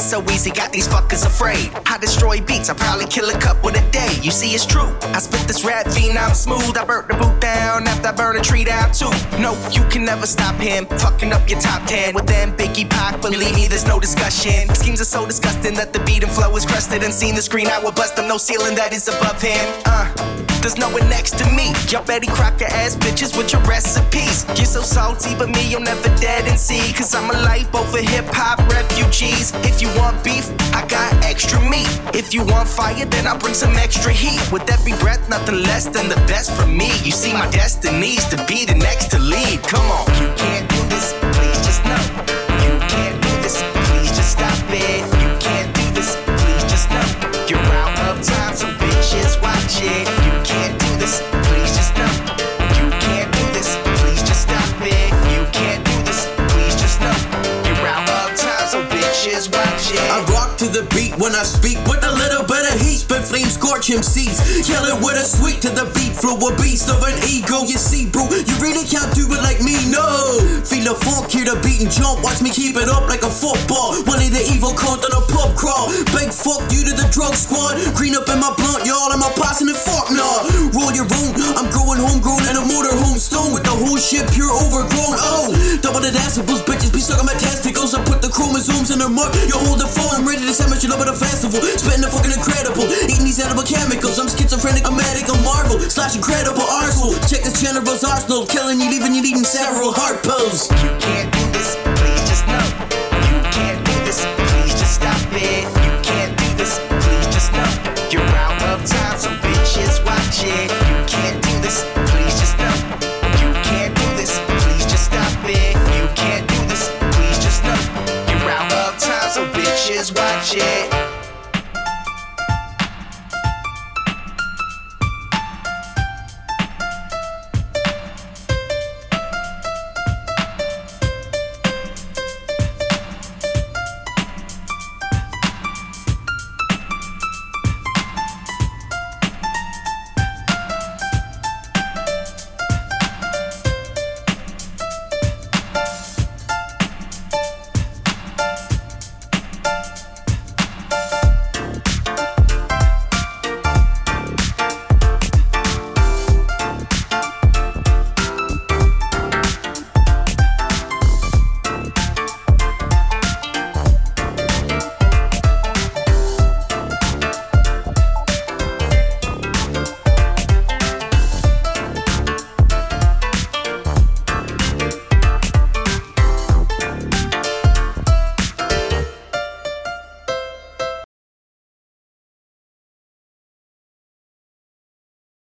so easy, got these fuckers afraid. I destroy beats, I probably kill a couple a day. You see, it's true. I spit this rap phenom smooth. I burnt the boot down after I burn a tree down too. No, you can never stop him. Fucking up your top 10 with them Biggie Pac. Believe me, there's no discussion. Schemes are so disgusting that the beat and flow is crusted. And seen the screen, I will bust them. No ceiling that is above him. Uh. There's no one next to me. Y'all Betty Crocker ass bitches with your recipes. You're so salty, but me, you'll never dead and see. Cause I'm a life over hip hop refugees. If you want beef, I got extra meat. If you want fire, then I'll bring some extra heat. With every breath, nothing less than the best for me. You see, my destiny's to be the next to lead. Come on, to the beat when I speak with a little bit of heat. Spit flame scorch MCs. Kill it with a sweet to the beat. Flow a beast of an ego. You see, bro, you really can't do it like me, no. Feel the funk, hear the beat and jump. Watch me keep it up like a football. One of the evil cunt on a pub crawl. Big fuck you to the drug squad. Green up in my blunt, y'all. I'm a passing the fuck nah. Roll your own. I'm growing homegrown and a motorhome stone with the whole shit pure overgrown. Oh, in her. You hold the phone, I'm ready to sandwich love at a festival. Spitting the fucking incredible. Eating these edible chemicals. I'm schizophrenic, I'm medical marvel. Slash incredible arsehole. Check this general's arsenal. Killing you, leaving you needing several heart pills. You can't do this, please just know. You can't do this, please just stop it. You can't do this, please just know. You're out of time, so bitches watch it. Just watch it.